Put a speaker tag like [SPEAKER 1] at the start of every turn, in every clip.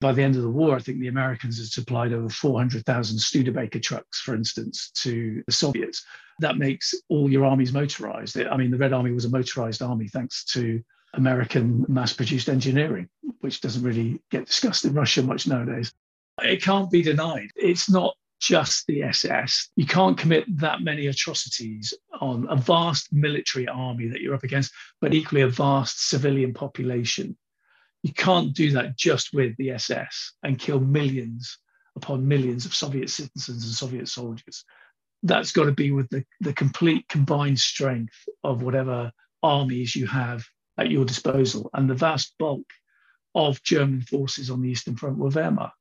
[SPEAKER 1] By the end of the war, I think the Americans had supplied over 400,000 Studebaker trucks, for instance, to the Soviets. That makes all your armies motorized. I mean, the Red Army was a motorized army thanks to American mass produced engineering, which doesn't really get discussed in Russia much nowadays. It can't be denied. It's not just the SS. You can't commit that many atrocities on a vast military army that you're up against, but equally a vast civilian population. You can't do that just with the SS and kill millions upon millions of Soviet citizens and Soviet soldiers. That's got to be with the, the complete combined strength of whatever armies you have at your disposal. And the vast bulk of German forces on the Eastern Front were Wehrmacht.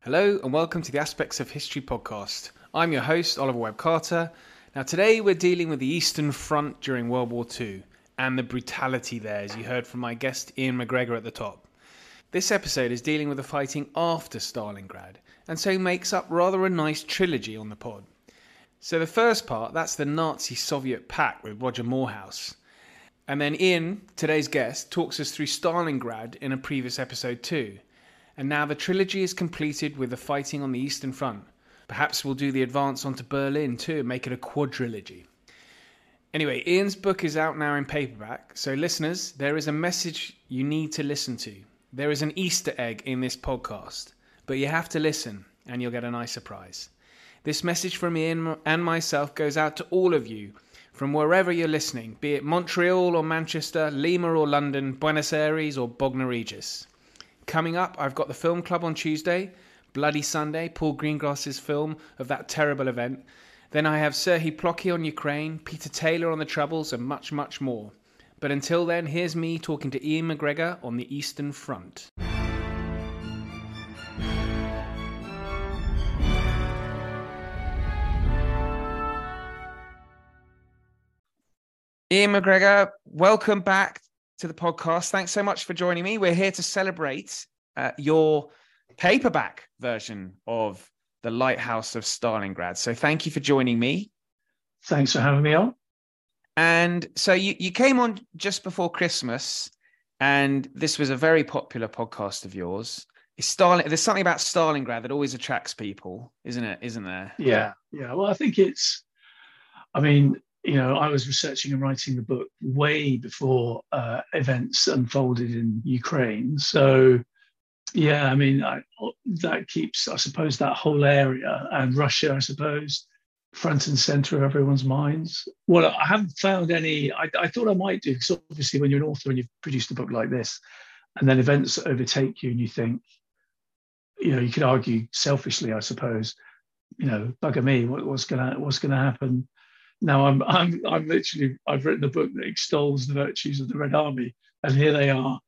[SPEAKER 2] Hello, and welcome to the Aspects of History podcast. I'm your host, Oliver Webb Carter. Now, today we're dealing with the Eastern Front during World War II and the brutality there, as you heard from my guest Iain MacGregor at the top. This episode is dealing with the fighting after Stalingrad, and so makes up rather a nice trilogy on the pod. So, the first part, that's the Nazi Soviet pact with Roger Moorhouse. And then Iain, today's guest, talks us through Stalingrad in a previous episode too and now the trilogy is completed with the fighting on the Eastern Front. Perhaps we'll do the advance onto Berlin too make it a quadrilogy. Anyway, Iain's book is out now in paperback, so listeners, there is a message you need to listen to. There is an Easter egg in this podcast, but you have to listen and you'll get a nice surprise. This message from Iain and myself goes out to all of you from wherever you're listening, be it Montreal or Manchester, Lima or London, Buenos Aires or Bognor Regis. Coming up, I've got the film club on Tuesday, Bloody Sunday, Paul Greengrass's film of that terrible event. Then I have Serhii Plokhy on Ukraine, Peter Taylor on the Troubles, and much, much more. But until then, here's me talking to Iain MacGregor on the Eastern Front. Iain MacGregor, welcome back to the podcast. Thanks so much for joining me. We're here to celebrate uh, your paperback version of The Lighthouse of Stalingrad. So thank you for joining me.
[SPEAKER 1] Thanks for having me on.
[SPEAKER 2] And so you, you came on just before Christmas, and this was a very popular podcast of yours. Stalin, there's something about Stalingrad that always attracts people, isn't it? Isn't there?
[SPEAKER 1] Yeah, yeah. Well, I think it's, I mean, you know, I was researching and writing the book way before uh, events unfolded in Ukraine. So, yeah, I mean, I, that keeps, I suppose, that whole area and Russia, I suppose, front and center of everyone's minds. Well, I haven't found any, I, I thought I might do, because obviously, when you're an author and you've produced a book like this, and then events overtake you, and you think, you know, you could argue selfishly, I suppose, you know, bugger me, what, what's gonna what's gonna happen now I'm I'm I'm literally I've written a book that extols the virtues of the Red Army, and here they are,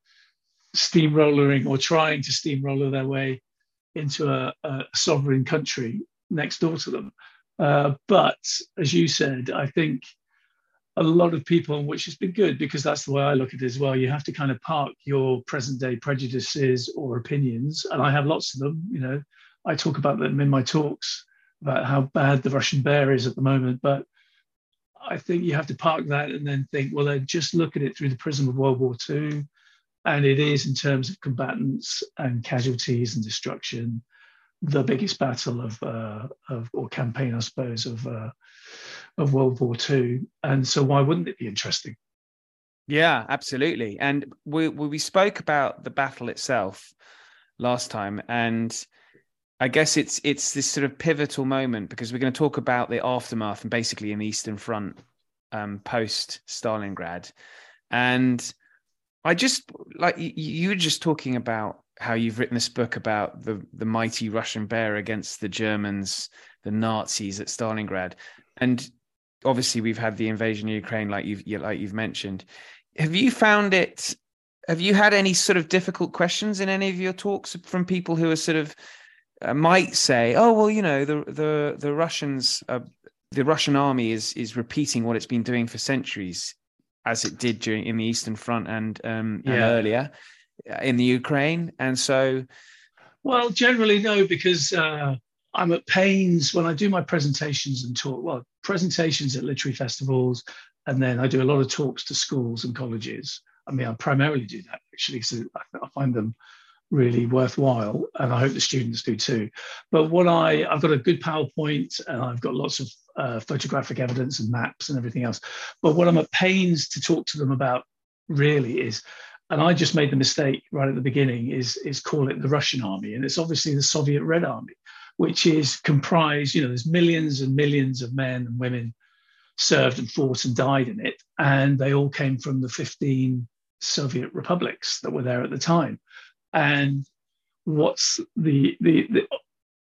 [SPEAKER 1] steamrolling or trying to steamroller their way into a, a sovereign country next door to them. Uh, but as you said, I think a lot of people, which has been good because that's the way I look at it as well. You have to kind of park your present day prejudices or opinions, and I have lots of them. You know, I talk about them in my talks about how bad the Russian bear is at the moment, but I think you have to park that and then think, well, then just look at it through the prism of World War II. And it is, in terms of combatants and casualties and destruction, the biggest battle of, uh, of or campaign, I suppose, of uh, of World War II. And so, why wouldn't it be interesting?
[SPEAKER 2] Yeah, absolutely. And we we spoke about the battle itself last time, and I guess it's it's this sort of pivotal moment because we're going to talk about the aftermath and basically in the Eastern Front um, post Stalingrad, and I just like you, were just talking about how you've written this book about the the mighty Russian bear against the Germans, the Nazis at Stalingrad, and obviously we've had the invasion of Ukraine, like you've like you've mentioned. Have you found it? Have you had any sort of difficult questions in any of your talks from people who are sort of uh, might say, "Oh, well, you know, the the the Russians, uh, the Russian army is is repeating what it's been doing for centuries, as it did during in the Eastern Front and um yeah. and earlier uh, in the Ukraine." And so,
[SPEAKER 1] well, generally no, because uh, I'm at pains when I do my presentations and talk, well, presentations at literary festivals, and then I do a lot of talks to schools and colleges. I mean, I primarily do that actually because I find them really worthwhile, and I hope the students do too. But what I I've got a good PowerPoint, and I've got lots of uh, photographic evidence and maps and everything else. But what I'm at pains to talk to them about really is, and I just made the mistake right at the beginning, is is call it the Russian army, and it's obviously the Soviet Red Army, which is comprised. You know, there's millions and millions of men and women served and fought and died in it, and they all came from the 15 Soviet republics that were there at the time. And what's the, the, the,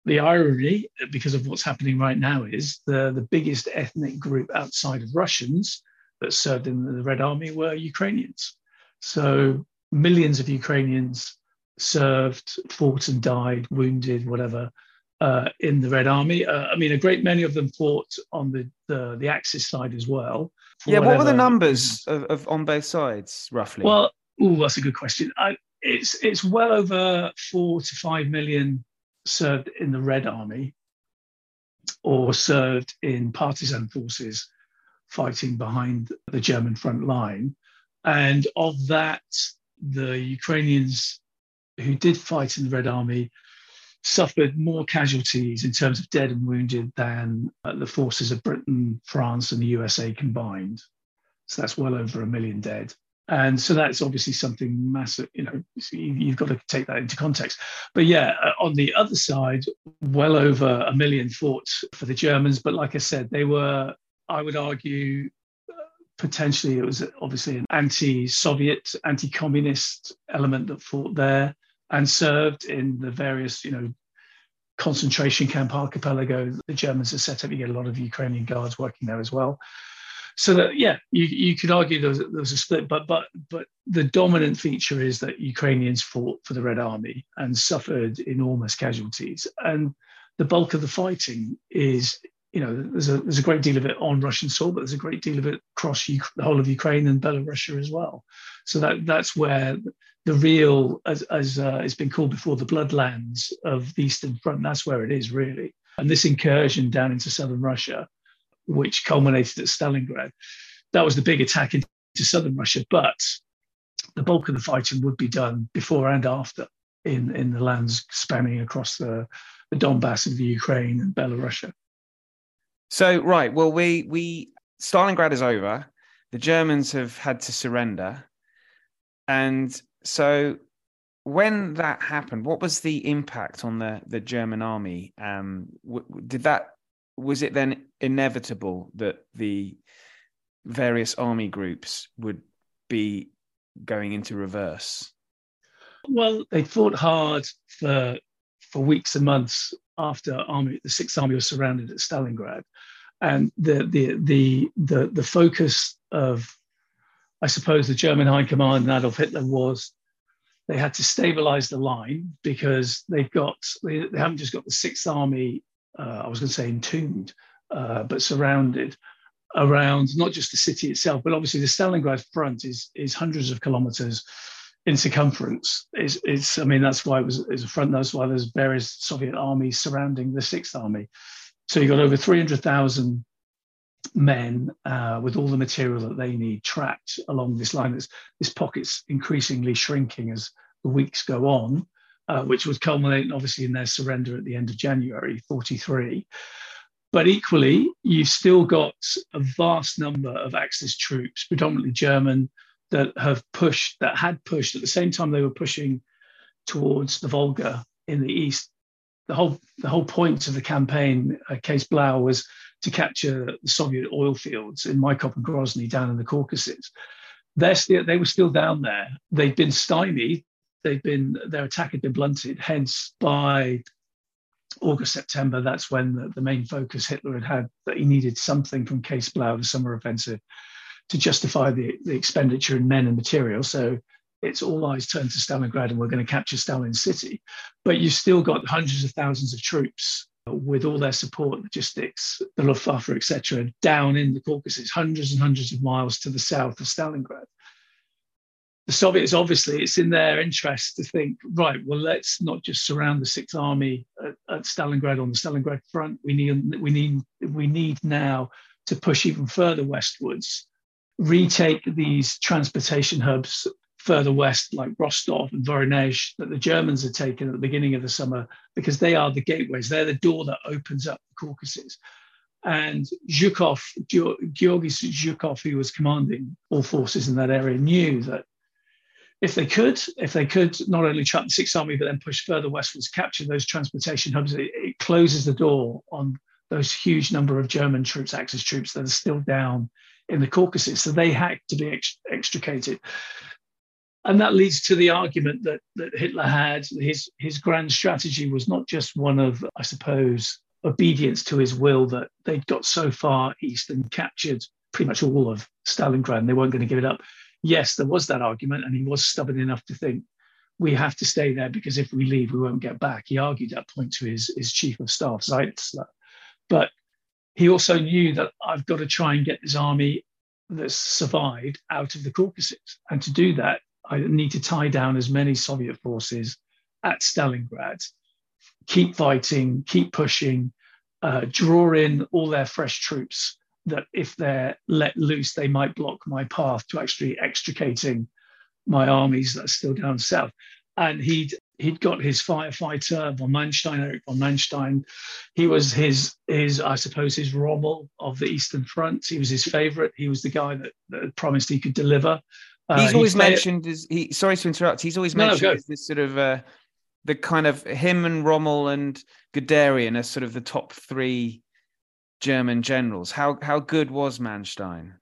[SPEAKER 1] the irony, because of what's happening right now, is the, the biggest ethnic group outside of Russians that served in the Red Army were Ukrainians. So millions of Ukrainians served, fought and died, wounded, whatever, uh, in the Red Army. Uh, I mean, a great many of them fought on the the, the Axis side as well.
[SPEAKER 2] Yeah, whatever. what were the numbers of, of, on both sides, roughly?
[SPEAKER 1] Well, oh, that's a good question. I, it's it's well over four to five million served in the Red Army or served in partisan forces fighting behind the German front line. And of that, the Ukrainians who did fight in the Red Army suffered more casualties in terms of dead and wounded than uh, the forces of Britain, France, and the USA combined. So that's well over a million dead and so that's obviously something massive you know you've got to take that into context. But yeah uh, on the other side well over a million fought for the germans. But like i said they were i would argue uh, potentially it was obviously an anti-soviet anti-communist element that fought there and served in the various you know concentration camp archipelago the germans have set up. You get a lot of ukrainian guards working there as well so that yeah, you, you could argue there was, there was a split, but but but the dominant feature is that Ukrainians fought for the Red Army and suffered enormous casualties, and the bulk of the fighting is you know there's a there's a great deal of it on Russian soil, but there's a great deal of it across the whole of Ukraine and Belarus as well. So that that's where the real, as as uh, it's been called before, the bloodlands of the Eastern Front. That's where it is really. And this incursion down into southern Russia which culminated at Stalingrad. That was the big attack into southern Russia, but the bulk of the fighting would be done before and after in, in the lands spanning across the, the Donbass of the Ukraine and Belarus.
[SPEAKER 2] So right, well, we we Stalingrad is over. The Germans have had to surrender, and so when that happened, what was the impact on the the German army? Um, w- did that was it then inevitable that the various army groups would be going into reverse?
[SPEAKER 1] Well, they fought hard for for weeks and months after army the Sixth Army was surrounded at Stalingrad, and the the the the, the focus of, I suppose, the German High Command and Adolf Hitler was they had to stabilize the line because they've got they, they haven't just got the Sixth Army uh, I was going to say entombed, uh, but surrounded around not just the city itself, but obviously the Stalingrad front is is hundreds of kilometers in circumference. It's, it's I mean that's why it was it's a front. That's why there's various Soviet armies surrounding the Sixth Army. So you've got over three hundred thousand men uh, with all the material that they need trapped along this line. This, this pocket's increasingly shrinking as the weeks go on uh, which was culminating obviously in their surrender at the end of January 43. But equally, you've still got a vast number of Axis troops, predominantly German, that have pushed, that had pushed at the same time they were pushing towards the Volga in the east. The whole, the whole point of the campaign, uh, Case Blau, was to capture the Soviet oil fields in Maykop and Grozny down in the Caucasus. They're still, they were still down there. They've been stymied they've been their attack had been blunted. Hence, by August September, that's when the, the main focus Hitler had had that he needed something from Case Blau, the summer offensive, to justify the, the expenditure in men and material. So it's all eyes turned to Stalingrad, and we're going to capture Stalin City. But you've still got hundreds of thousands of troops with all their support, logistics, the Luftwaffe, etc., down in the Caucasus, hundreds and hundreds of miles to the south of Stalingrad. The Soviets obviously it's in their interest to think right. Well, let's not just surround the Sixth Army at, at Stalingrad on the Stalingrad front. We need we need we need now to push even further westwards, retake these transportation hubs further west, like Rostov and Voronezh, that the Germans had taken at the beginning of the summer, because they are the gateways. They're the door that opens up the Caucasus. And Zhukov, Georgy Zhukov, who was commanding all forces in that area, knew that if they could, if they could not only trap the Sixth Army, but then push further westwards, capture those transportation hubs, it, it closes the door on those huge number of German troops, Axis troops that are still down in the Caucasus. So they had to be ex- extricated. And that leads to the argument that, that Hitler had. His, his grand strategy was not just one of, I suppose, obedience to his will, that they'd got so far east and captured pretty much all of Stalingrad and they weren't going to give it up yes, there was that argument, and he was stubborn enough to think we have to stay there because if we leave, we won't get back. He argued that point to his, his chief of staff, Zeitzler. But he also knew that I've got to try and get this army that's survived out of the Caucasus. And to do that, I need to tie down as many Soviet forces at Stalingrad, keep fighting, keep pushing, uh, draw in all their fresh troops that if they're let loose, they might block my path to actually extricating my armies that are still down south. And he'd he'd got his firefighter von Manstein, Erich von Manstein. He was his his I suppose his Rommel of the Eastern Front. He was his favourite. He was the guy that, that promised he could deliver.
[SPEAKER 2] Uh, he's always mentioned as he. Sorry to interrupt. He's always mentioned no, no, this sort of uh, the kind of him and Rommel and Guderian are sort of the top three German generals. How how good was Manstein?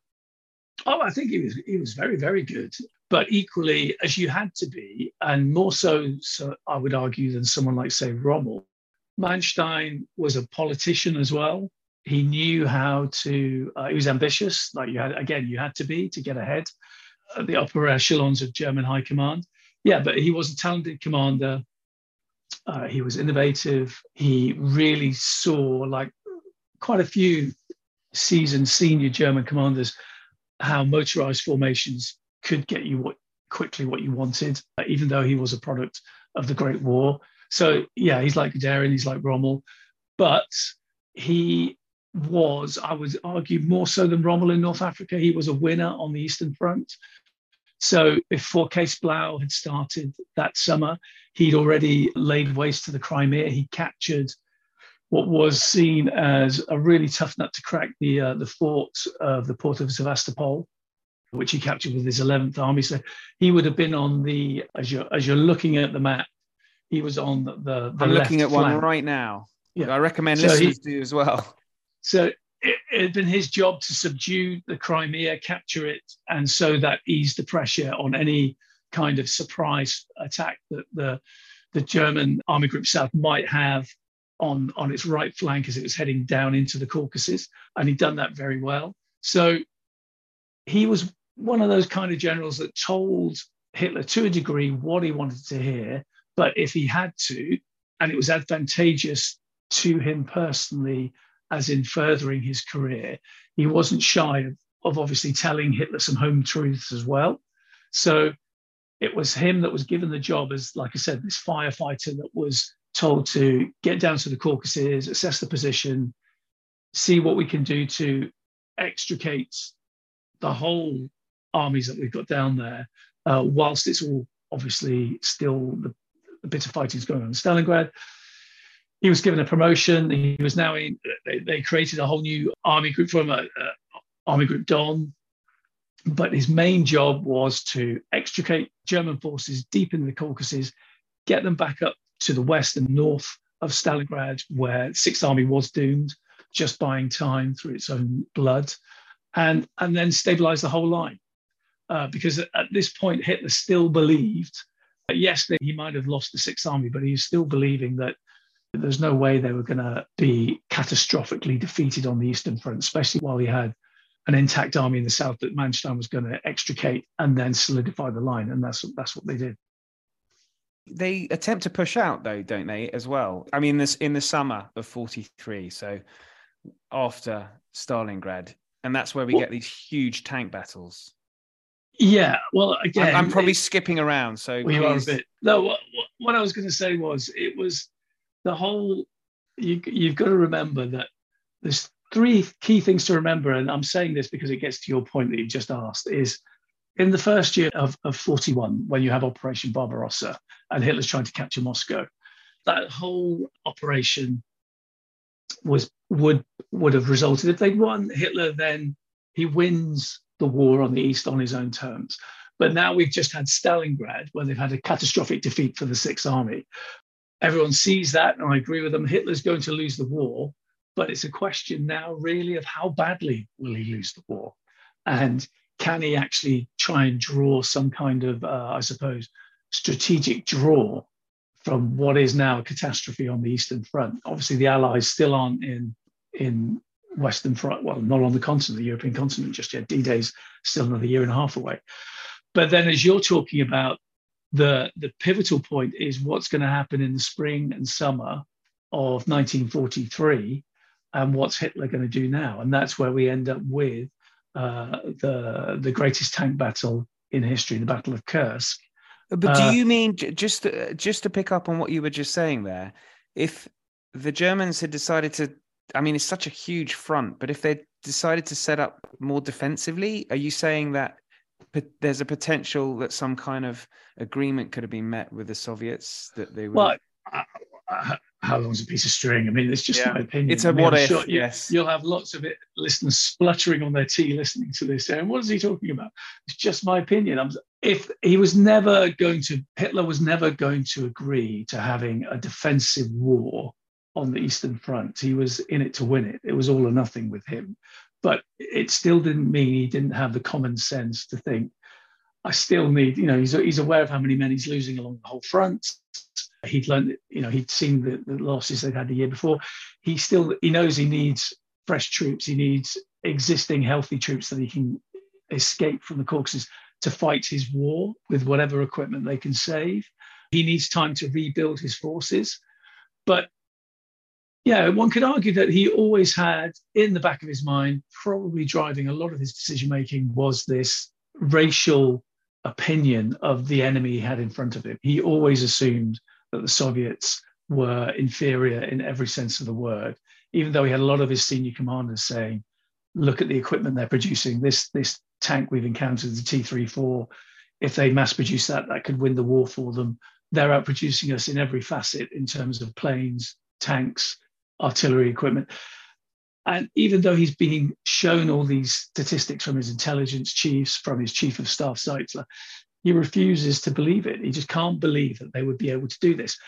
[SPEAKER 1] Oh, I think he was he was very very good, but equally as you had to be, and more so, so I would argue than someone like say Rommel. Manstein was a politician as well. He knew how to. Uh, he was ambitious, like you had again. You had to be to get ahead at the upper echelons of German high command. Yeah, but he was a talented commander. Uh, he was innovative. He really saw like quite a few seasoned senior German commanders how motorized formations could get you what quickly what you wanted, uh, even though he was a product of the Great War. So yeah, he's like Guderian, he's like Rommel, but he was, I would argue, more so than Rommel in North Africa. He was a winner on the Eastern Front. So before Case Blau had started that summer, he'd already laid waste to the Crimea. He captured what was seen as a really tough nut to crack the uh, the fort of the port of Sevastopol, which he captured with his 11th Army. So he would have been on the as you're as you're looking at the map, he was on the. the
[SPEAKER 2] I'm looking at flank. one right now. Yeah, I recommend so listeners he, do as well.
[SPEAKER 1] So it, it had been his job to subdue the Crimea, capture it, and so that eased the pressure on any kind of surprise attack that the the German Army Group South might have on, on its right flank as it was heading down into the Caucasus. And he'd done that very well. So he was one of those kind of generals that told Hitler to a degree what he wanted to hear. But if he had to, and it was advantageous to him personally, as in furthering his career, he wasn't shy of, of obviously telling Hitler some home truths as well. So it was him that was given the job as, like I said, this firefighter that was told to get down to the Caucasus, assess the position, see what we can do to extricate the whole armies that we've got down there, uh, whilst it's all obviously still the, the bit of fighting is going on in Stalingrad. He was given a promotion. He was now in. They, they created a whole new army group for him, uh, uh, Army Group Don. But his main job was to extricate German forces deep in the Caucasus, get them back up to the west and north of Stalingrad, where Sixth Army was doomed, just buying time through its own blood, and and then stabilize the whole line. Uh, because at, this point, Hitler still believed, that yes, that he might have lost the Sixth Army, but he's still believing that there's no way they were going to be catastrophically defeated on the Eastern Front, especially while he had an intact army in the south that Manstein was going to extricate and then solidify the line, and that's that's what they did.
[SPEAKER 2] They attempt to push out though, don't they, as well? I mean, this in the summer of 43, so after Stalingrad, and that's where we get these huge tank battles.
[SPEAKER 1] Yeah, well, again,
[SPEAKER 2] I'm, I'm probably it, skipping around. So
[SPEAKER 1] well, you are a bit. No, what, what I was going to say was it was the whole. You, you've got to remember that there's three key things to remember, and I'm saying this because it gets to your point that you've just asked. Is in the first year of, of 41, when you have Operation Barbarossa and Hitler's trying to capture Moscow, that whole operation was would would have resulted if they'd won. Hitler then he wins the war on the east on his own terms. But now we've just had Stalingrad, where they've had a catastrophic defeat for the Sixth Army. Everyone sees that, and I agree with them. Hitler's going to lose the war, but it's a question now, really, of how badly will he lose the war, and can he actually try and draw some kind of, uh, I suppose, strategic draw from what is now a catastrophe on the Eastern Front? Obviously, the Allies still aren't in in Western Front, well, not on the continent, the European continent just yet. D Day's still another year and a half away. But then, as you're talking about, the, the pivotal point is what's going to happen in the spring and summer of 1943 and what's Hitler going to do now? And that's where we end up with uh, the, the greatest tank battle in history, the Battle of Kursk.
[SPEAKER 2] But do uh, you mean just to, just to pick up on what you were just saying there? If the Germans had decided to I mean, it's such a huge front, but if they decided to set up more defensively, are you saying that there's a potential that some kind of agreement could have been met with the Soviets that they would?
[SPEAKER 1] Well, uh, uh, how long's a piece of string? I mean, it's just yeah. my opinion.
[SPEAKER 2] It's a
[SPEAKER 1] I
[SPEAKER 2] mean, what
[SPEAKER 1] I'm
[SPEAKER 2] if?
[SPEAKER 1] Sure
[SPEAKER 2] yes,
[SPEAKER 1] you, will have lots of it listeners spluttering on their tea listening to this, and what is he talking about? It's just my opinion. I'm, if he was never going to, Hitler was never going to agree to having a defensive war on the Eastern Front. He was in it to win it. It was all or nothing with him. But it still didn't mean he didn't have the common sense to think, I still need, you know, he's, he's aware of how many men he's losing along the whole front. He'd learned, you know, he'd seen the, the losses they'd had the year before. He still, he knows he needs fresh troops. He needs existing healthy troops that he can escape from the Caucasus to fight his war with whatever equipment they can save. He needs time to rebuild his forces. But yeah, one could argue that he always had in the back of his mind, probably driving a lot of his decision making, was this racial opinion of the enemy he had in front of him. He always assumed that the Soviets were inferior in every sense of the word, even though he had a lot of his senior commanders saying, look at the equipment they're producing. This, this tank we've encountered, the T-34, if they mass produce that, that could win the war for them. They're outproducing us in every facet in terms of planes, tanks, artillery equipment. And even though he's being shown all these statistics from his intelligence chiefs, from his chief of staff, Zeitzler, he refuses to believe it. He just can't believe that they would be able to do this.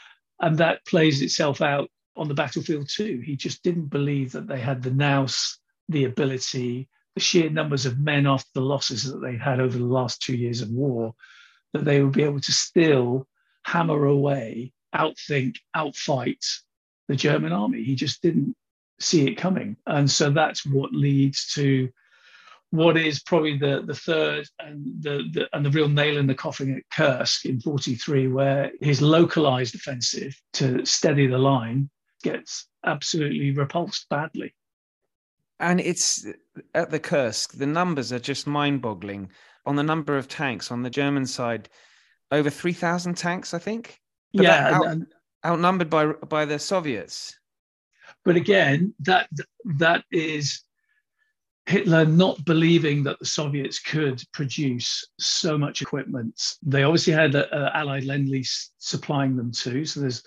[SPEAKER 1] And that plays itself out on the battlefield too. He just didn't believe that they had the nous, the ability, the sheer numbers of men after the losses that they had over the last two years of war, that they would be able to still hammer away, outthink, outfight the German army. He just didn't see it coming. And so that's what leads to what is probably the, the third and the, the and the real nail in the coffin at Kursk in 43, where his localized offensive to steady the line gets absolutely repulsed badly.
[SPEAKER 2] And it's at the Kursk, the numbers are just mind boggling. On the number of tanks on the German side, over 3,000 tanks, I think.
[SPEAKER 1] But yeah, out,
[SPEAKER 2] and, outnumbered by by the Soviets.
[SPEAKER 1] But again, that that is Hitler not believing that the Soviets could produce so much equipment. They obviously had uh, Allied lend lease supplying them too. So there's,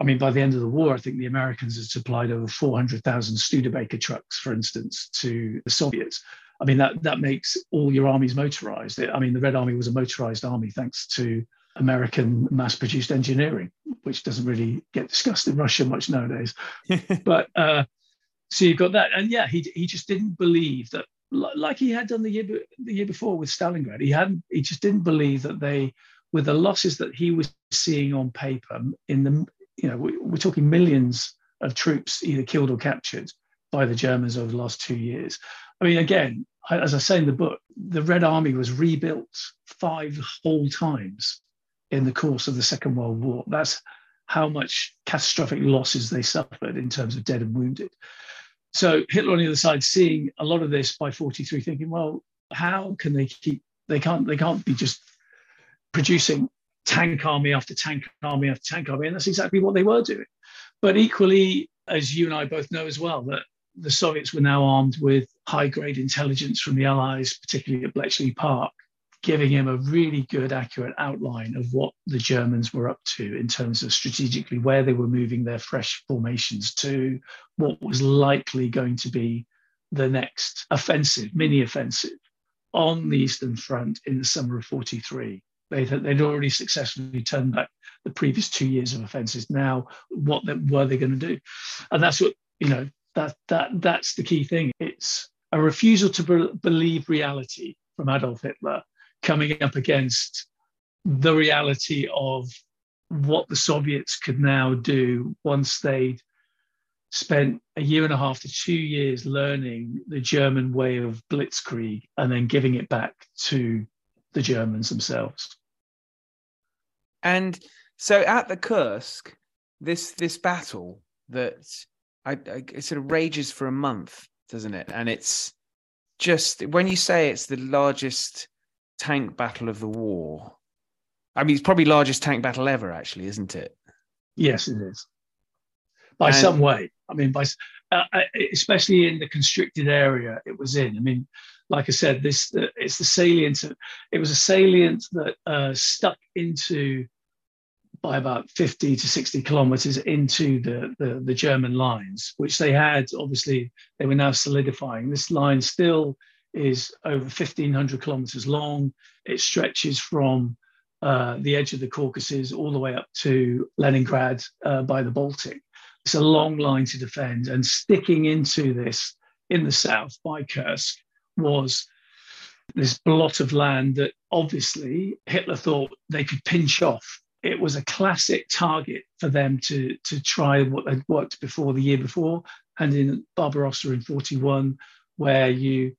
[SPEAKER 1] I mean, by the end of the war, I think the Americans had supplied over 400,000 Studebaker trucks, for instance, to the Soviets. I mean, that that makes all your armies motorized. I mean, the Red Army was a motorized army thanks to American mass produced engineering, which doesn't really get discussed in Russia much nowadays. but uh, so you've got that. And yeah, he, he just didn't believe that, like he had done the year, the year before with Stalingrad, he hadn't, he just didn't believe that they, with the losses that he was seeing on paper, in the, you know, we, we're talking millions of troops either killed or captured by the Germans over the last two years. I mean, again, as I say in the book, the Red Army was rebuilt five whole times in the course of the Second World War. That's how much catastrophic losses they suffered in terms of dead and wounded. So Hitler on the other side, seeing a lot of this by 43, thinking, well, how can they keep They can't they can't be just producing tank army after tank army after tank army, and that's exactly what they were doing. But equally, as you and I both know as well, that the Soviets were now armed with high grade intelligence from the Allies, particularly at Bletchley Park, giving him a really good, accurate outline of what the Germans were up to in terms of strategically where they were moving their fresh formations to, what was likely going to be the next offensive, mini offensive on the Eastern Front in the summer of 43. They'd, they'd already successfully turned back the previous two years of offences. Now, what they, were they going to do? And that's what, you know, that, that, that's the key thing. It's a refusal to be- believe reality from Adolf Hitler coming up against the reality of what the Soviets could now do once they'd spent a year and a half to two years learning the German way of blitzkrieg and then giving it back to the Germans themselves.
[SPEAKER 2] And so at the Kursk, this this battle that I, I, it sort of rages for a month, doesn't it? And it's just when you say it's the largest tank battle of the war. I mean, it's probably largest tank battle ever, actually, isn't it?
[SPEAKER 1] Yes, it is. By and, some way. I mean, by uh, uh, especially in the constricted area it was in. I mean, like I said, this uh, it's the salient. It was a salient that uh, stuck into by about 50 to 60 kilometers into the, the, the German lines, which they had obviously they were now solidifying. This line still is over 1,500 kilometers long. It stretches from uh, the edge of the Caucasus all the way up to Leningrad uh, by the Baltic. It's a long line to defend, and sticking into this in the south by Kursk was this blot of land that obviously Hitler thought they could pinch off. It was a classic target for them to, to try what had worked before the year before, and in Barbarossa in 41, where you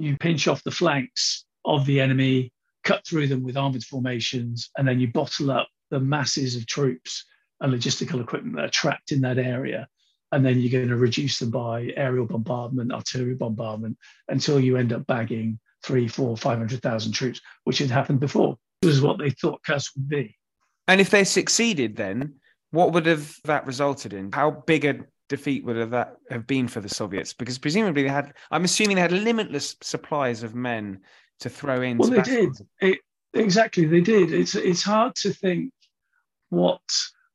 [SPEAKER 1] you pinch off the flanks of the enemy, cut through them with armored formations, and then you bottle up the masses of troops and logistical equipment that are trapped in that area. And then you're going to reduce them by aerial bombardment, artillery bombardment, until you end up bagging three, four, 500,000 troops, which had happened before. It was what they thought Kursk would be.
[SPEAKER 2] And if they succeeded, then what would have that resulted in? How big a defeat would have that have been for the Soviets? Because presumably they had, I'm assuming they had limitless supplies of men to throw in.
[SPEAKER 1] Well, they did. It, exactly, they did. It's it's hard to think what,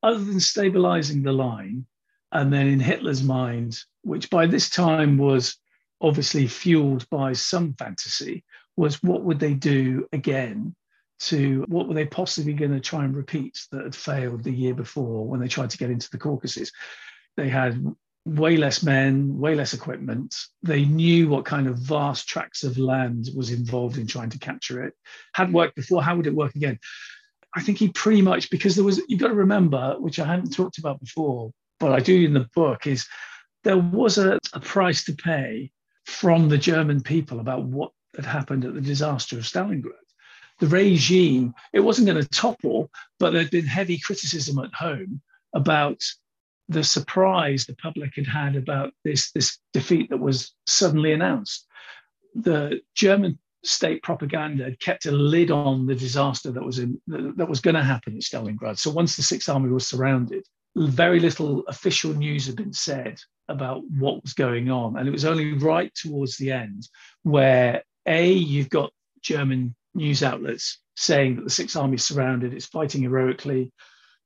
[SPEAKER 1] other than stabilizing the line, and then in Hitler's mind, which by this time was obviously fueled by some fantasy, was what would they do again to what were they possibly going to try and repeat that had failed the year before when they tried to get into the Caucasus? They had way less men, way less equipment. They knew what kind of vast tracts of land was involved in trying to capture it. Hadn't worked before. How would it work again? I think he pretty much because there was you've got to remember, which I hadn't talked about before, but I do in the book, is there was a, a price to pay from the German people about what had happened at the disaster of Stalingrad. The regime, it wasn't going to topple, but there'd been heavy criticism at home about the surprise the public had had about this, this defeat that was suddenly announced. The German state propaganda had kept a lid on the disaster that was in that was going to happen at Stalingrad. So once the Sixth Army was surrounded, very little official news had been said about what was going on, and it was only right towards the end where a you've got German news outlets saying that the Sixth Army is surrounded, it's fighting heroically.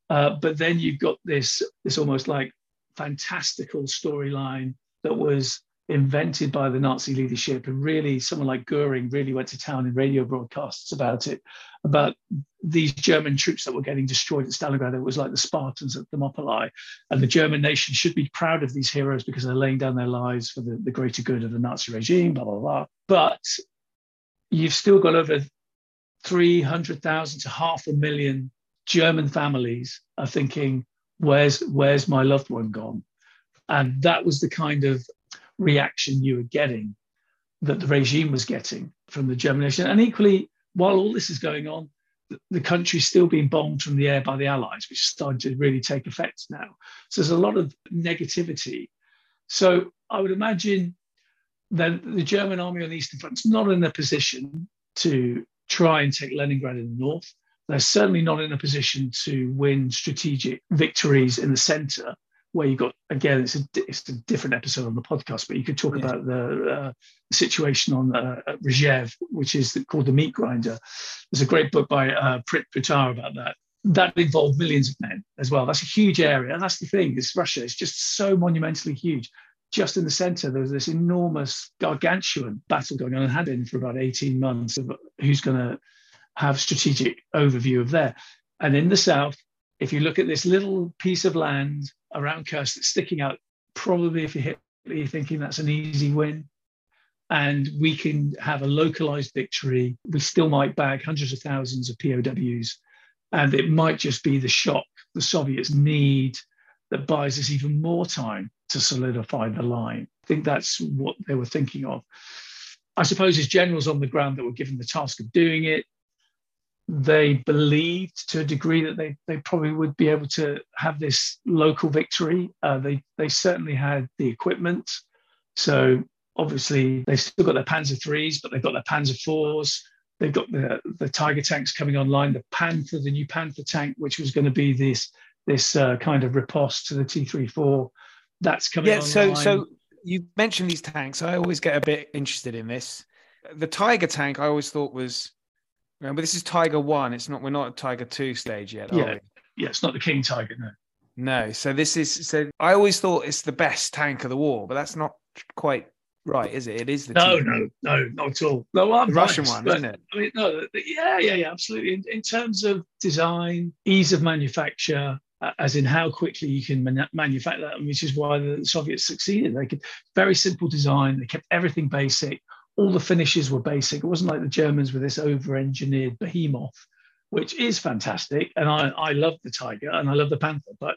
[SPEAKER 1] Uh, but then you've got this this almost like fantastical storyline that was invented by the Nazi leadership, and really someone like Goering really went to town in radio broadcasts about it, about these German troops that were getting destroyed at Stalingrad. It was like the Spartans at Thermopylae, and the German nation should be proud of these heroes because they're laying down their lives for the, the greater good of the Nazi regime. Blah blah blah. But you've still got over 300,000 to half a million German families are thinking, where's where's my loved one gone? And that was the kind of reaction you were getting that the regime was getting from the German nation. And equally, while all this is going on, the country's still being bombed from the air by the Allies, which is starting to really take effect now. So there's a lot of negativity. So I would imagine that the German army on the Eastern Front is not in a position to try and take Leningrad in the north. They're certainly not in a position to win strategic victories in the center, where you got again, it's a it's a different episode on the podcast, but you could talk yeah. about the, uh, situation on uh, Rzhev, which is called the meat grinder. There's a great book by uh, Prit Buttar about that. That involved millions of men as well. That's a huge area, and that's the thing. Is Russia is just so monumentally huge just in the center, there was this enormous, gargantuan battle going on and had been for about 18 months of who's going to have strategic overview of there. And in the south, if you look at this little piece of land around Kursk that's sticking out, probably if you hit, you're thinking that's an easy win. And we can have a localized victory. We still might bag hundreds of thousands of POWs. And it might just be the shock the Soviets need that buys us even more time to solidify the line. I think that's what they were thinking of. I suppose as generals on the ground that were given the task of doing it, they believed to a degree that they, they probably would be able to have this local victory. Uh, they, they certainly had the equipment. So obviously they've still got their Panzer threes, but they've got their Panzer fours. They've got the, the Tiger tanks coming online, the Panther, the new Panther tank, which was going to be this this uh, kind of riposte to the T34 that's coming. Yeah,
[SPEAKER 2] so so you mentioned these tanks. I always get a bit interested in this. The Tiger tank, I always thought was. Remember, this is Tiger One. It's not. We're not at Tiger Two stage yet.
[SPEAKER 1] yeah, yeah. It's not the King Tiger. No.
[SPEAKER 2] No. So this is. So I always thought it's the best tank of the war, but that's not quite right, is it? It is the
[SPEAKER 1] no, no, no, not at all. No,
[SPEAKER 2] I'm the Russian one, but, isn't it?
[SPEAKER 1] I mean, no, yeah, yeah, yeah, absolutely. In, in terms of design, ease of manufacture, uh, as in how quickly you can man- manufacture that, which is why the Soviets succeeded. They could very simple design. They kept everything basic. All the finishes were basic. It wasn't like the Germans with this over-engineered behemoth, which is fantastic. And I, I love the Tiger and I love the Panther, but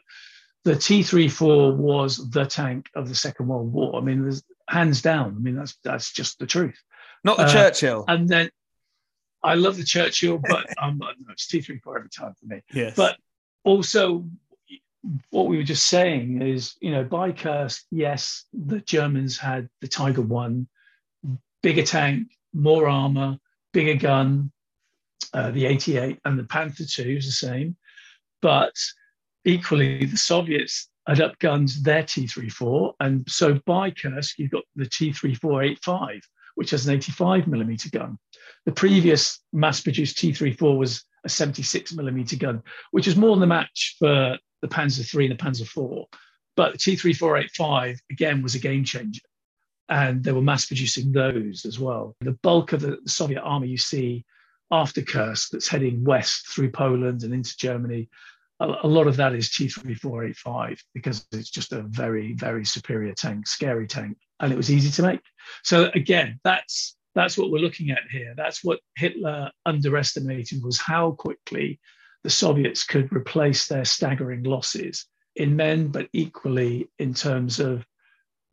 [SPEAKER 1] the T-34 was the tank of the Second World War. I mean, there's hands down. I mean, that's that's just the truth.
[SPEAKER 2] Not the uh, Churchill.
[SPEAKER 1] And then I love the Churchill, but um, no, it's T-34 every time for me.
[SPEAKER 2] Yes.
[SPEAKER 1] But also what we were just saying is, you know, by Kursk, yes, the Germans had the Tiger One, bigger tank, more armor, bigger gun, uh, the 88, and the Panther Two is the same. But equally, the Soviets had upgunned their T-34, and so by Kursk, you've got the T-3485, which has an 85 millimeter gun. The previous mass-produced T-34 was a 76 millimeter gun, which is more than the match for the Panzer III and the Panzer IV. But the T3485 again was a game changer, and they were mass producing those as well. The bulk of the Soviet army you see after Kursk that's heading west through Poland and into Germany, a, a lot of that is T3485 because it's just a very, very superior tank, scary tank, and it was easy to make. So again, that's that's what we're looking at here. That's what Hitler underestimated was how quickly the Soviets could replace their staggering losses in men, but equally in terms of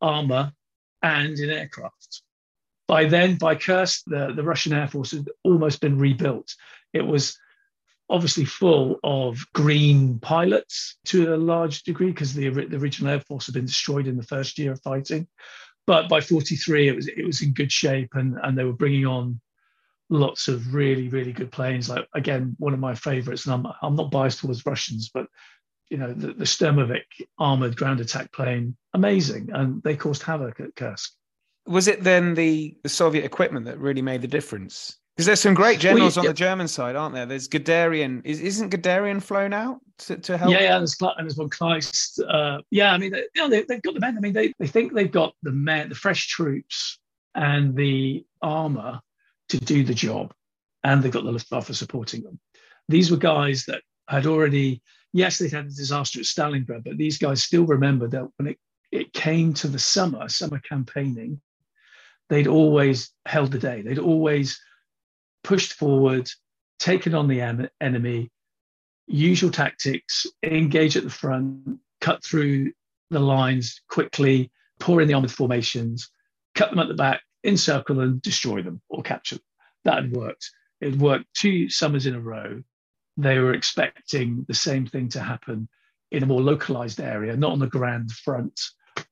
[SPEAKER 1] armor and in aircraft. By then, by Kursk, the, the Russian Air Force had almost been rebuilt. It was obviously full of green pilots to a large degree because the, the original Air Force had been destroyed in the first year of fighting. But by 43, it was it was in good shape, and and they were bringing on lots of really really good planes. Like again, one of my favorites, and I'm I'm not biased towards Russians, but you know the, the Sturmovik armored ground attack plane, amazing, and they caused havoc at Kursk.
[SPEAKER 2] Was it then the, the Soviet equipment that really made the difference? Because there's some great generals well, yeah, on the German side, aren't there? There's Guderian. Is, isn't Guderian flown out to, to help?
[SPEAKER 1] Yeah, yeah. There's, and there's one Kleist. Uh, yeah, I mean, they, you know, they, have got the men. I mean, they, they think they've got the men, the fresh troops, and the armor to do the job, and they've got the Luftwaffe supporting them. These were guys that had already, yes, they'd had a disaster at Stalingrad, but these guys still remember that when it, it came to the summer, summer campaigning, they'd always held the day. They'd always pushed forward, taken on the em- enemy, usual tactics, engage at the front, cut through the lines quickly, pour in the armored formations, cut them at the back, encircle and destroy them or capture them. That had worked. It worked two summers in a row. They were expecting the same thing to happen in a more localized area, not on the grand front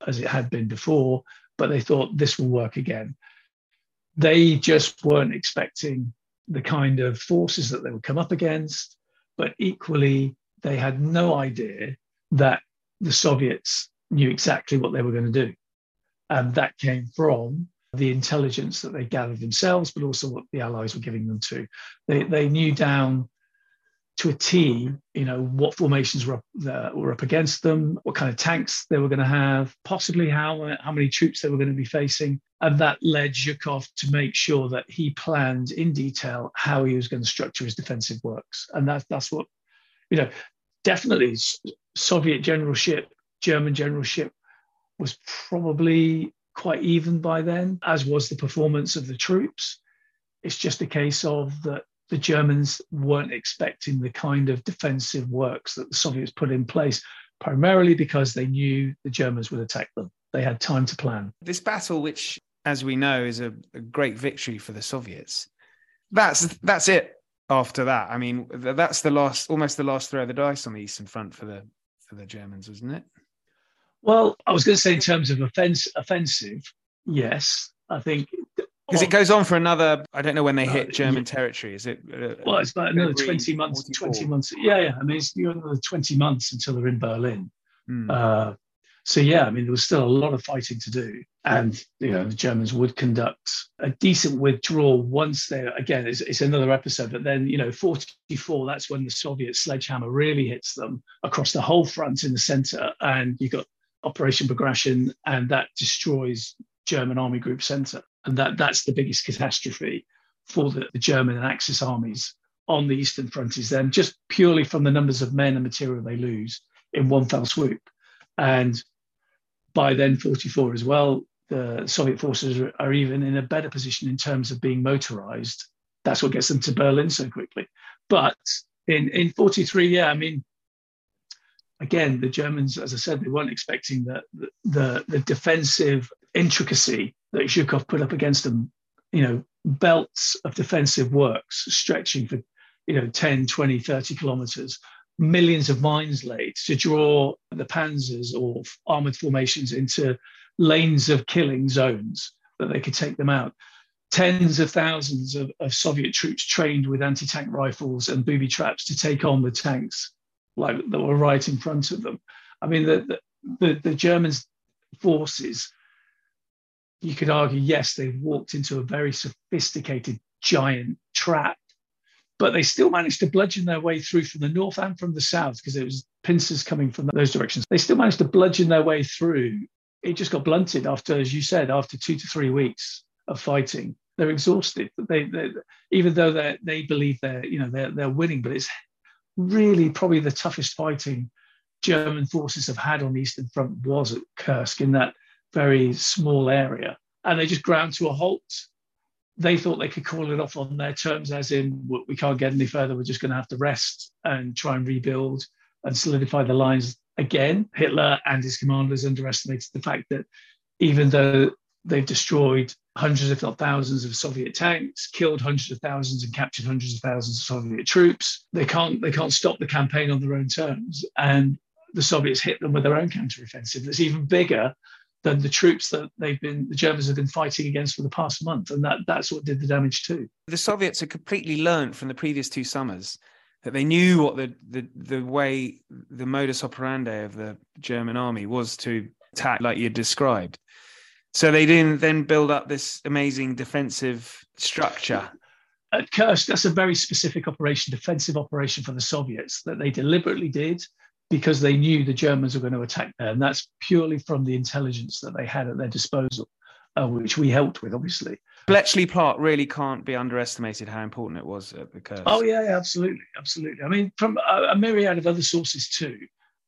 [SPEAKER 1] as it had been before, but they thought this will work again. They just weren't expecting the kind of forces that they would come up against, but equally, they had no idea that the Soviets knew exactly what they were going to do. And that came from the intelligence that they gathered themselves, but also what the Allies were giving them too. They, they knew down to a T, you know, what formations were up, uh, were up against them, what kind of tanks they were going to have, possibly how, how many troops they were going to be facing. And that led Zhukov to make sure that he planned in detail how he was going to structure his defensive works. And that's, that's what, you know, definitely Soviet generalship, German generalship was probably quite even by then, as was the performance of the troops. It's just a case of that the Germans weren't expecting the kind of defensive works that the Soviets put in place, primarily because they knew the Germans would attack them. They had time to plan.
[SPEAKER 2] This battle, which, as we know, is a, a great victory for the Soviets, that's that's it. After that, I mean, that's the last, almost the last throw of the dice on the Eastern Front for the for the Germans, wasn't it?
[SPEAKER 1] Well, I was going to say in terms of offense, offensive, yes. I think
[SPEAKER 2] because it goes on for another. I don't know when they hit German yeah. territory. Is it?
[SPEAKER 1] Uh, well, it's about another twenty months. 44. Twenty months. Yeah, yeah. I mean, it's another twenty months until they're in Berlin. Mm. Uh, so yeah, I mean, there was still a lot of fighting to do, and you know, the Germans would conduct a decent withdrawal once they're again. It's, it's another episode, but then you know, forty-four. That's when the Soviet sledgehammer really hits them across the whole front in the centre, and you got Operation Bagration, and that destroys German Army Group Centre and that that's the biggest catastrophe for the, the German and Axis armies on the Eastern Front is then just purely from the numbers of men and material they lose in one fell swoop. And by then, 44 as well, the Soviet forces are, are even in a better position in terms of being motorized. That's what gets them to Berlin so quickly. But in, in 43, yeah, I mean, again, the Germans, as I said, they weren't expecting the, the, the defensive intricacy that Zhukov put up against them, you know, belts of defensive works stretching for, you know, 10, 20, 30 kilometers, millions of mines laid to draw the panzers or armored formations into lanes of killing zones that they could take them out. Tens of thousands of, of Soviet troops trained with anti tank rifles and booby traps to take on the tanks like that were right in front of them. I mean, the, the, the Germans' forces you could argue, yes, they've walked into a very sophisticated giant trap, but they still managed to bludgeon their way through from the north and from the south because it was pincers coming from those directions. They still managed to bludgeon their way through. It just got blunted after, as you said, after two to three weeks of fighting. They're exhausted. They, they even though they they believe they're you know they're they're winning, but it's really probably the toughest fighting German forces have had on the Eastern Front was at Kursk in that very small area, and they just ground to a halt. They thought they could call it off on their terms, as in, we can't get any further, we're just going to have to rest and try and rebuild and solidify the lines again. Hitler and his commanders underestimated the fact that even though they've destroyed hundreds, if not thousands, of Soviet tanks, killed hundreds of thousands, and captured hundreds of thousands of Soviet troops. They can't they can't stop the campaign on their own terms, and the Soviets hit them with their own counteroffensive that's even bigger than the troops that they've been the Germans have been fighting against for the past month, and that that's what did the damage too.
[SPEAKER 2] The Soviets had completely learned from the previous two summers that they knew what the the the way the modus operandi of the German army was to attack, like you described. So they didn't then build up this amazing defensive structure.
[SPEAKER 1] At Kursk, that's a very specific operation, defensive operation for the Soviets that they deliberately did because they knew the Germans were going to attack there. And that's purely from the intelligence that they had at their disposal, uh, which we helped with, obviously.
[SPEAKER 2] Bletchley Park really can't be underestimated how important it was at the Kursk.
[SPEAKER 1] Oh, yeah, absolutely. Absolutely. I mean, from a, a myriad of other sources too,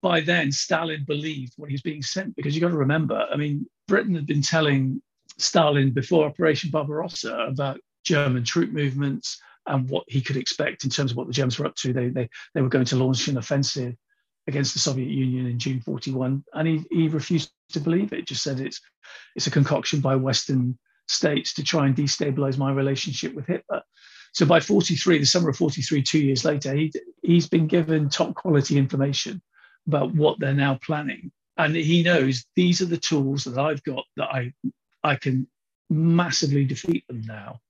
[SPEAKER 1] by then Stalin believed what he was being sent because you've got to remember, I mean, Britain had been telling Stalin before Operation Barbarossa about German troop movements and what he could expect in terms of what the Germans were up to. They, they, they were going to launch an offensive against the Soviet Union in June 41, and he, he refused to believe it. Just said it's it's a concoction by Western states to try and destabilize my relationship with Hitler. So by 43, the summer of 43, two years later, he he's been given top quality information about what they're now planning, and he knows these are the tools that I've got that I I can massively defeat them now.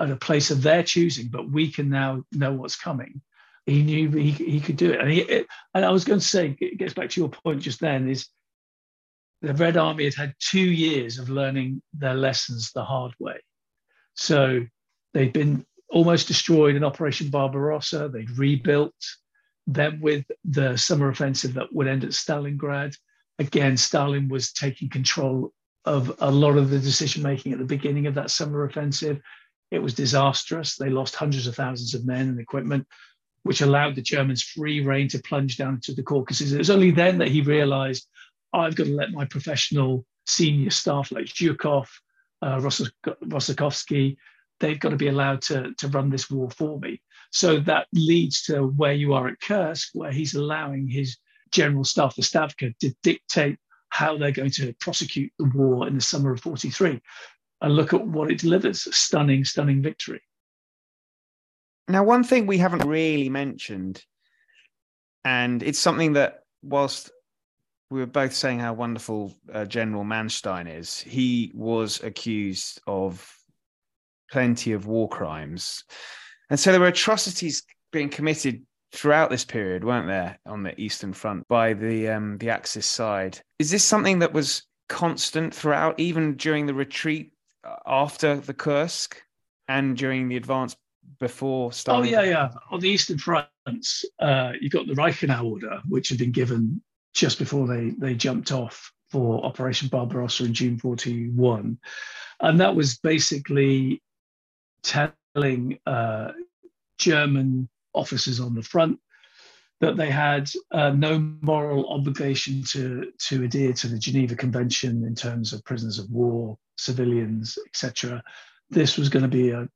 [SPEAKER 1] at a place of their choosing, but we can now know what's coming. He knew he, he could do it. And, he, it, and I was going to say, it gets back to your point just then, is the Red Army had had two years of learning their lessons the hard way. So they'd been almost destroyed in Operation Barbarossa. They'd rebuilt. Then with the summer offensive that would end at Stalingrad, again, Stalin was taking control of a lot of the decision making at the beginning of that summer offensive. It was disastrous. They lost hundreds of thousands of men and equipment, which allowed the Germans free rein to plunge down into the Caucasus. It was only then that he realized, I've got to let my professional senior staff like Zhukov, uh, Rokossovsky, they've got to be allowed to, to run this war for me. So that leads to where you are at Kursk, where he's allowing his general staff, the Stavka, to dictate how they're going to prosecute the war in the summer of 43 and look at what it delivers a stunning, stunning victory.
[SPEAKER 2] Now, one thing we haven't really mentioned, and it's something that, whilst we were both saying how wonderful uh, General Manstein is, he was accused of plenty of war crimes. And so there were atrocities being committed throughout this period, weren't there, on the Eastern Front by the um, the Axis side? Is this something that was constant throughout, even during the retreat uh, after the Kursk and during the advance before
[SPEAKER 1] Stalin? Oh yeah, yeah. On the Eastern fronts, uh, you've got the Reichenau order, which had been given just before they they jumped off for Operation Barbarossa in June 41, and that was basically telling uh, German officers on the front that they had uh, no moral obligation to, to adhere to the Geneva Convention in terms of prisoners of war, civilians, etc. This was going to be a,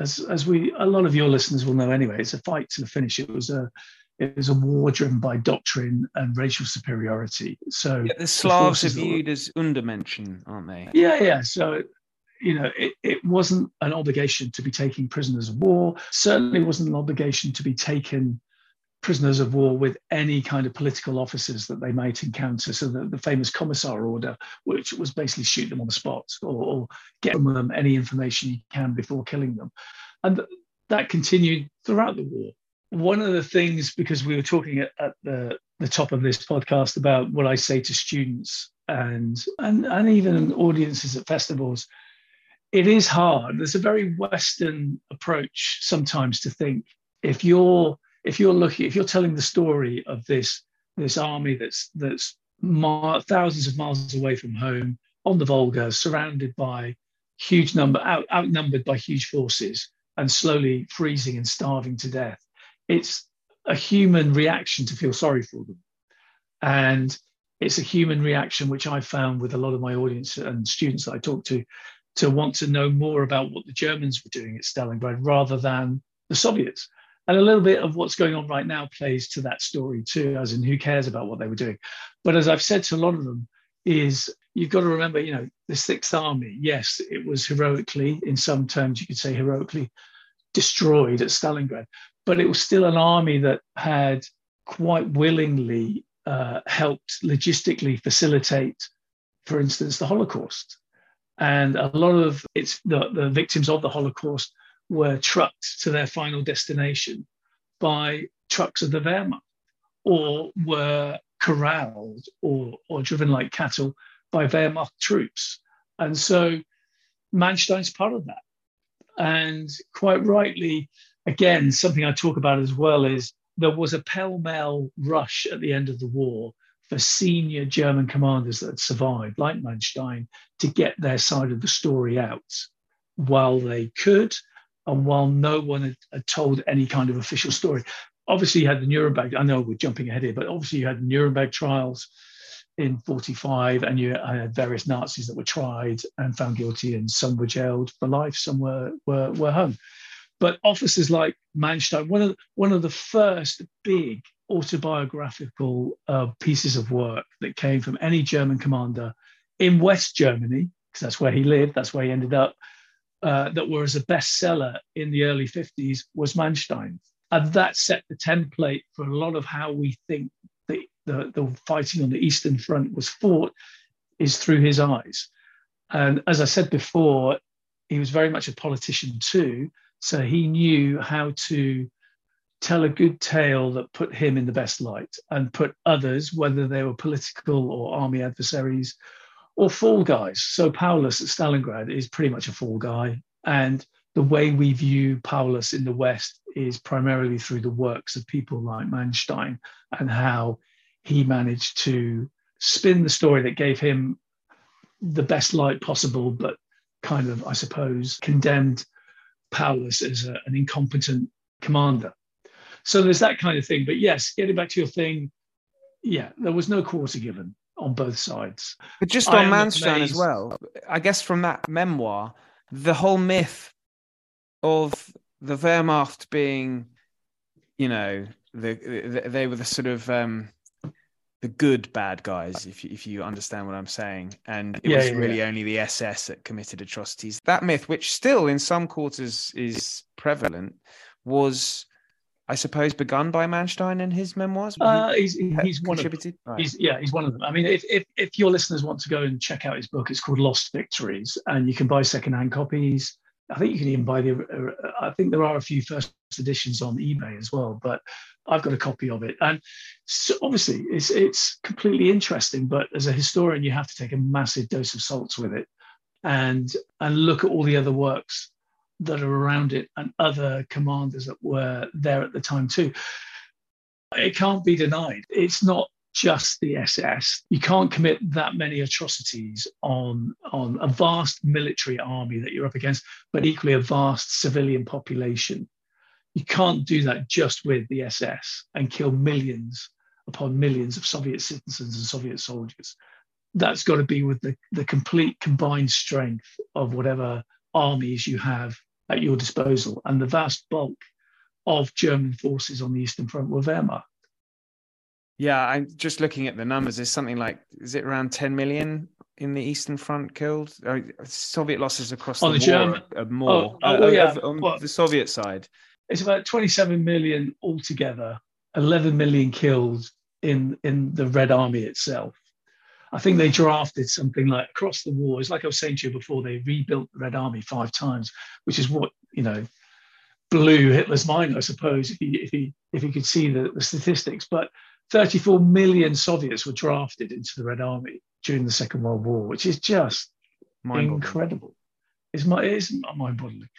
[SPEAKER 1] as, as we a lot of your listeners will know anyway, it's a fight to the finish. It was a it was a war driven by doctrine and racial superiority. So
[SPEAKER 2] yeah, the Slavs the are viewed as Untermenschen, aren't they?
[SPEAKER 1] Yeah, yeah. So you know, it, it wasn't an obligation to be taking prisoners of war. Certainly wasn't an obligation to be taken prisoners of war with any kind of political officers that they might encounter. So the, the famous commissar order, which was basically shoot them on the spot or, or get from them any information you can before killing them. And that continued throughout the war. One of the things, because we were talking at, at the, the top of this podcast about what I say to students and, and, and even audiences at festivals, it is hard. There's a very Western approach sometimes to think if you're if you're looking if you're telling the story of this this army that's that's thousands of miles away from home on the Volga, surrounded by huge number out, outnumbered by huge forces and slowly freezing and starving to death. It's a human reaction to feel sorry for them. And it's a human reaction which I found with a lot of my audience and students that I talk to to want to know more about what the Germans were doing at Stalingrad rather than the Soviets. And a little bit of what's going on right now plays to that story too, as in who cares about what they were doing. But as I've said to a lot of them, is you've got to remember, you know, the Sixth Army, yes, it was heroically, in some terms, you could say heroically destroyed at Stalingrad, but it was still an army that had quite willingly uh, helped logistically facilitate, for instance, the Holocaust. And a lot of it's the, the victims of the Holocaust were trucked to their final destination by trucks of the Wehrmacht or were corralled or, or driven like cattle by Wehrmacht troops. And so Manstein's part of that. And quite rightly, again, something I talk about as well is there was a pell mell rush at the end of the war for senior German commanders that had survived, like Manstein, to get their side of the story out while they could and while no one had, had told any kind of official story. Obviously, you had the Nuremberg, I know we're jumping ahead here, but obviously, you had the Nuremberg trials in 45, and you had various Nazis that were tried and found guilty, and some were jailed for life, some were, were, were hung. But officers like Manstein, one of, one of the first big autobiographical uh, pieces of work that came from any German commander in West Germany, because that's where he lived, that's where he ended up, uh, that were as a bestseller in the early 50s was Manstein. And that set the template for a lot of how we think the, the, the fighting on the Eastern Front was fought is through his eyes. And as I said before, he was very much a politician too. So he knew how to tell a good tale that put him in the best light and put others, whether they were political or army adversaries or fall guys. So Paulus at Stalingrad is pretty much a fall guy. And the way we view Paulus in the West is primarily through the works of people like Manstein and how he managed to spin the story that gave him the best light possible, but kind of, I suppose, condemned Paulus as a, an incompetent commander. So there's that kind of thing. But yes, getting back to your thing, yeah, there was no quarter given on both sides.
[SPEAKER 2] But just on Manstein as well, I guess from that memoir, the whole myth of the Wehrmacht being, you know, the, the they were the sort of um, the good bad guys, if you, if you understand what I'm saying, and it yeah, was yeah, really yeah. only the SS that committed atrocities. That myth, which still in some quarters is prevalent, was I suppose begun by Manstein in his memoirs.
[SPEAKER 1] Uh, he's he's one of them. Right. He's, yeah, he's one of them. I mean, if, if if your listeners want to go and check out his book, it's called Lost Victories, and you can buy secondhand copies. I think you can even buy the. Uh, I think there are a few first editions on eBay as well, but I've got a copy of it, and so obviously it's it's completely interesting. But as a historian, you have to take a massive dose of salts with it, and and look at all the other works that are around it and other commanders that were there at the time too. It can't be denied. It's not just the SS. You can't commit that many atrocities on, on a vast military army that you're up against, but equally a vast civilian population. You can't do that just with the SS and kill millions upon millions of Soviet citizens and Soviet soldiers. That's got to be with the, the complete combined strength of whatever armies you have at your disposal. And the vast bulk of German forces on the Eastern Front were Wehrmacht.
[SPEAKER 2] Yeah, I'm just looking at the numbers. There's something like, is it around 10 million in the Eastern Front killed? Uh, Soviet losses across the, the German, are more oh, oh, uh, yeah. on well, the Soviet side.
[SPEAKER 1] It's about 27 million altogether, 11 million killed in, in the Red Army itself. I think they drafted something like across the war. It's like I was saying to you before, they rebuilt the Red Army five times, which is what, you know, blew Hitler's mind, I suppose, if he, if he, if he could see the, the statistics. But 34 million Soviets were drafted into the Red Army during the Second World War, which is just incredible. It's, my, it's mind-boggling.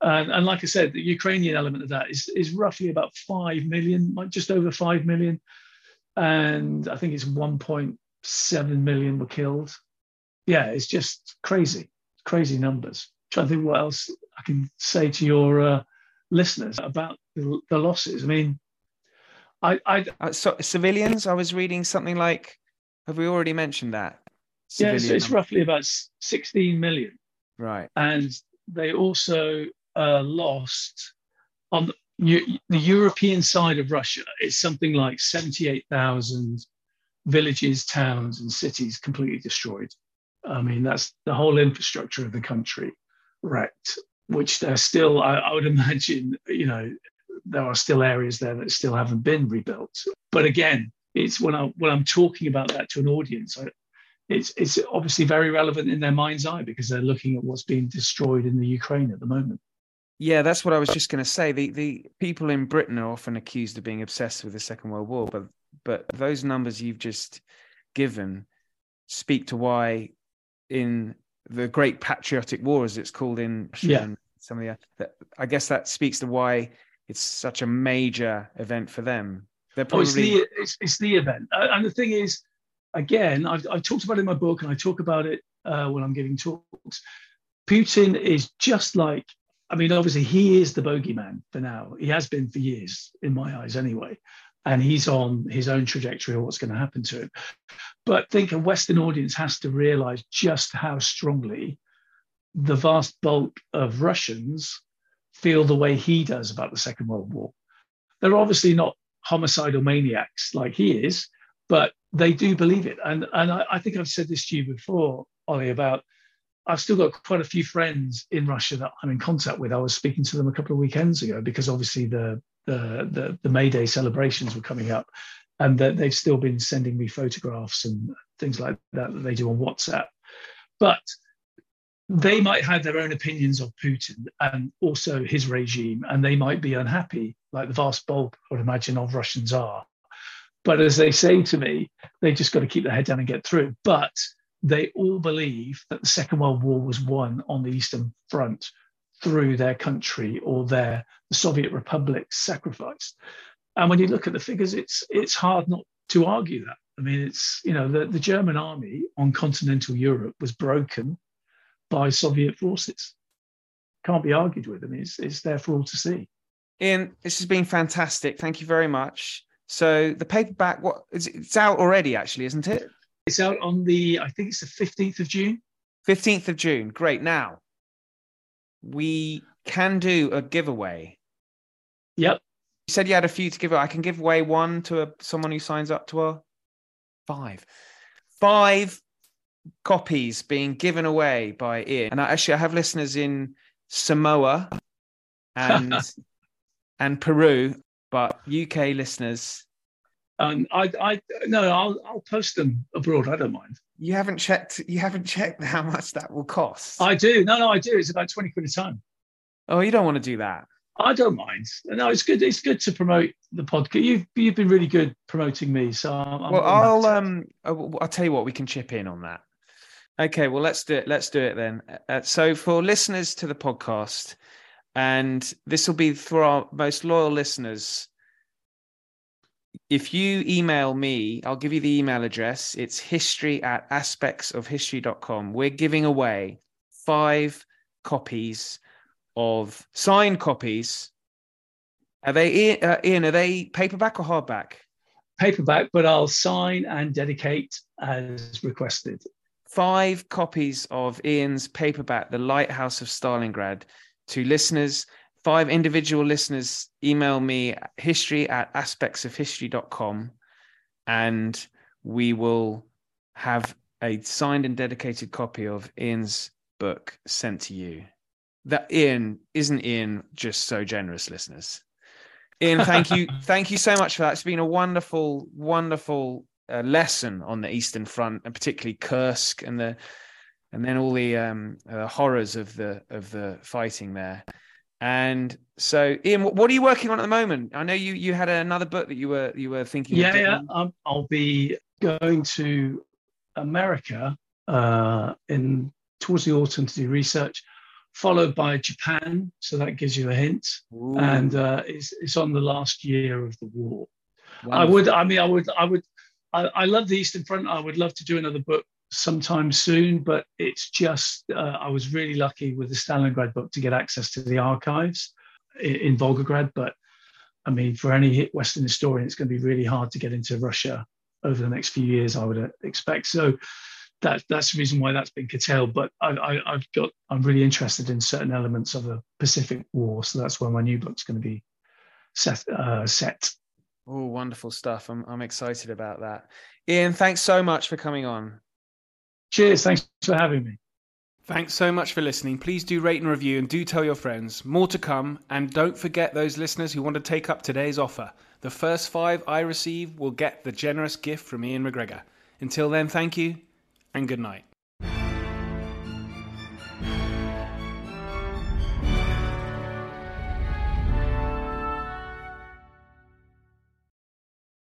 [SPEAKER 1] And, and, like I said, the Ukrainian element of that is, is roughly about 5 million, just over 5 million. And I think it's 1.7 million were killed. Yeah, it's just crazy, crazy numbers. I'm trying to think what else I can say to your uh, listeners about the, the losses. I mean, I, I
[SPEAKER 2] uh, so civilians. I was reading something like. Have we already mentioned that?
[SPEAKER 1] Yeah, it's, it's, roughly about 16 million.
[SPEAKER 2] Right.
[SPEAKER 1] And they also uh, lost on the, the European side of Russia. It's something like 78,000 villages, towns, and cities completely destroyed. I mean, that's the whole infrastructure of the country wrecked, which they're still, I, I would imagine, you know, there are still areas there that still haven't been rebuilt. But again, it's when I when I'm talking about that to an audience, I, it's it's obviously very relevant in their mind's eye because they're looking at what's being destroyed in the Ukraine at the moment.
[SPEAKER 2] Yeah, that's what I was just going to say. The the people in Britain are often accused of being obsessed with the Second World War, but but those numbers you've just given speak to why in the Great Patriotic War, as it's called in
[SPEAKER 1] yeah.
[SPEAKER 2] some of the, I guess that speaks to why it's such a major event for them.
[SPEAKER 1] They're probably oh, it's, the, it's, it's, the event, and the thing is, again, I've, I've, talked about it in my book, and I talk about it uh, when I'm giving talks. Putin is just like, I mean, obviously he is the bogeyman for now. He has been for years, in my eyes, anyway. And he's on his own trajectory of what's going to happen to him. But I think a Western audience has to realize just how strongly the vast bulk of Russians feel the way he does about the Second World War. They're obviously not homicidal maniacs like he is, but they do believe it. And, and I, I think I've said this to you before, Ollie, about I've still got quite a few friends in Russia that I'm in contact with. I was speaking to them a couple of weekends ago because obviously the the the, the May Day celebrations were coming up, and that they've still been sending me photographs and things like that that they do on WhatsApp. But they might have their own opinions of Putin and also his regime, and they might be unhappy, like the vast bulk, I would imagine, of Russians are. But as they say to me, they just got to keep their head down and get through. But they all believe that the Second World War was won on the Eastern Front through their country or their the Soviet republic's sacrificed. And when you look at the figures, it's it's hard not to argue that. I mean, it's you know the, the German army on continental Europe was broken by Soviet forces. Can't be argued with. I mean, it's, it's there for all to see.
[SPEAKER 2] Iain, this has been fantastic. Thank you very much. So the paperback, what it's out already, actually, isn't it?
[SPEAKER 1] It's out on the, I think it's the fifteenth of June.
[SPEAKER 2] Fifteenth of June. Great. Now we can do a giveaway.
[SPEAKER 1] Yep.
[SPEAKER 2] You said you had a few to give away. I can give away one to a, someone who signs up to a five. Five copies being given away by Iain. And I, actually, I have listeners in Samoa and and Peru, but UK listeners.
[SPEAKER 1] Um, I, I no, I'll I'll post them abroad. I don't mind.
[SPEAKER 2] You haven't checked. You haven't checked how much that will cost.
[SPEAKER 1] I do. No, no, I do. It's about twenty quid a time.
[SPEAKER 2] Oh, you don't want to do that.
[SPEAKER 1] I don't mind. No, it's good. It's good to promote the podcast. You've you've been really good promoting me. So I'm,
[SPEAKER 2] well, I'll um, I'll tell you what. We can chip in on that. Okay, well let's do it. Let's do it then. Uh, so for listeners to the podcast, and this will be for our most loyal listeners. If you email me, I'll give you the email address. It's history at aspectsofhistory.com. We're giving away five copies of signed copies. Are they uh, Iain? Are they paperback or hardback?
[SPEAKER 1] Paperback, but I'll sign and dedicate as requested
[SPEAKER 2] five copies of Iain's paperback, The Lighthouse of Stalingrad, to listeners. Five individual listeners email me history at aspectsofhistory.com and we will have a signed and dedicated copy of Iain's book sent to you. That Iain isn't Iain just so generous, listeners. Iain, thank you, thank you so much for that. It's been a wonderful, wonderful a lesson on the Eastern Front, and particularly Kursk and the and then all the um, uh, horrors of the of the fighting there. And so, Iain, what are you working on at the moment? I know you you had another book that you were you were thinking.
[SPEAKER 1] Yeah, yeah. Um, I'll be going to America uh, in towards the autumn to do research, followed by Japan. So that gives you a hint. Ooh. And uh, it's it's on the last year of the war. Wonderful. I would. I mean, I would. I would I, I, love the Eastern Front. I would love to do another book sometime soon, but it's just uh, I was really lucky with the Stalingrad book to get access to the archives in, in Volgograd. But I mean, for any Western historian, it's going to be really hard to get into Russia over the next few years. I would uh, expect so. That, that's the reason why that's been curtailed. But I, have got I'm really interested in certain elements of the Pacific War, so that's where my new book's going to be set. Uh, set.
[SPEAKER 2] Oh, wonderful stuff. I'm, I'm excited about that. Iain, thanks so much for coming on.
[SPEAKER 1] Cheers. Thanks for having me.
[SPEAKER 2] Thanks so much for listening. Please do rate and review and do tell your friends. More to come. And don't forget those listeners who want to take up today's offer. The first five I receive will get the generous gift from Iain MacGregor. Until then, thank you and good night.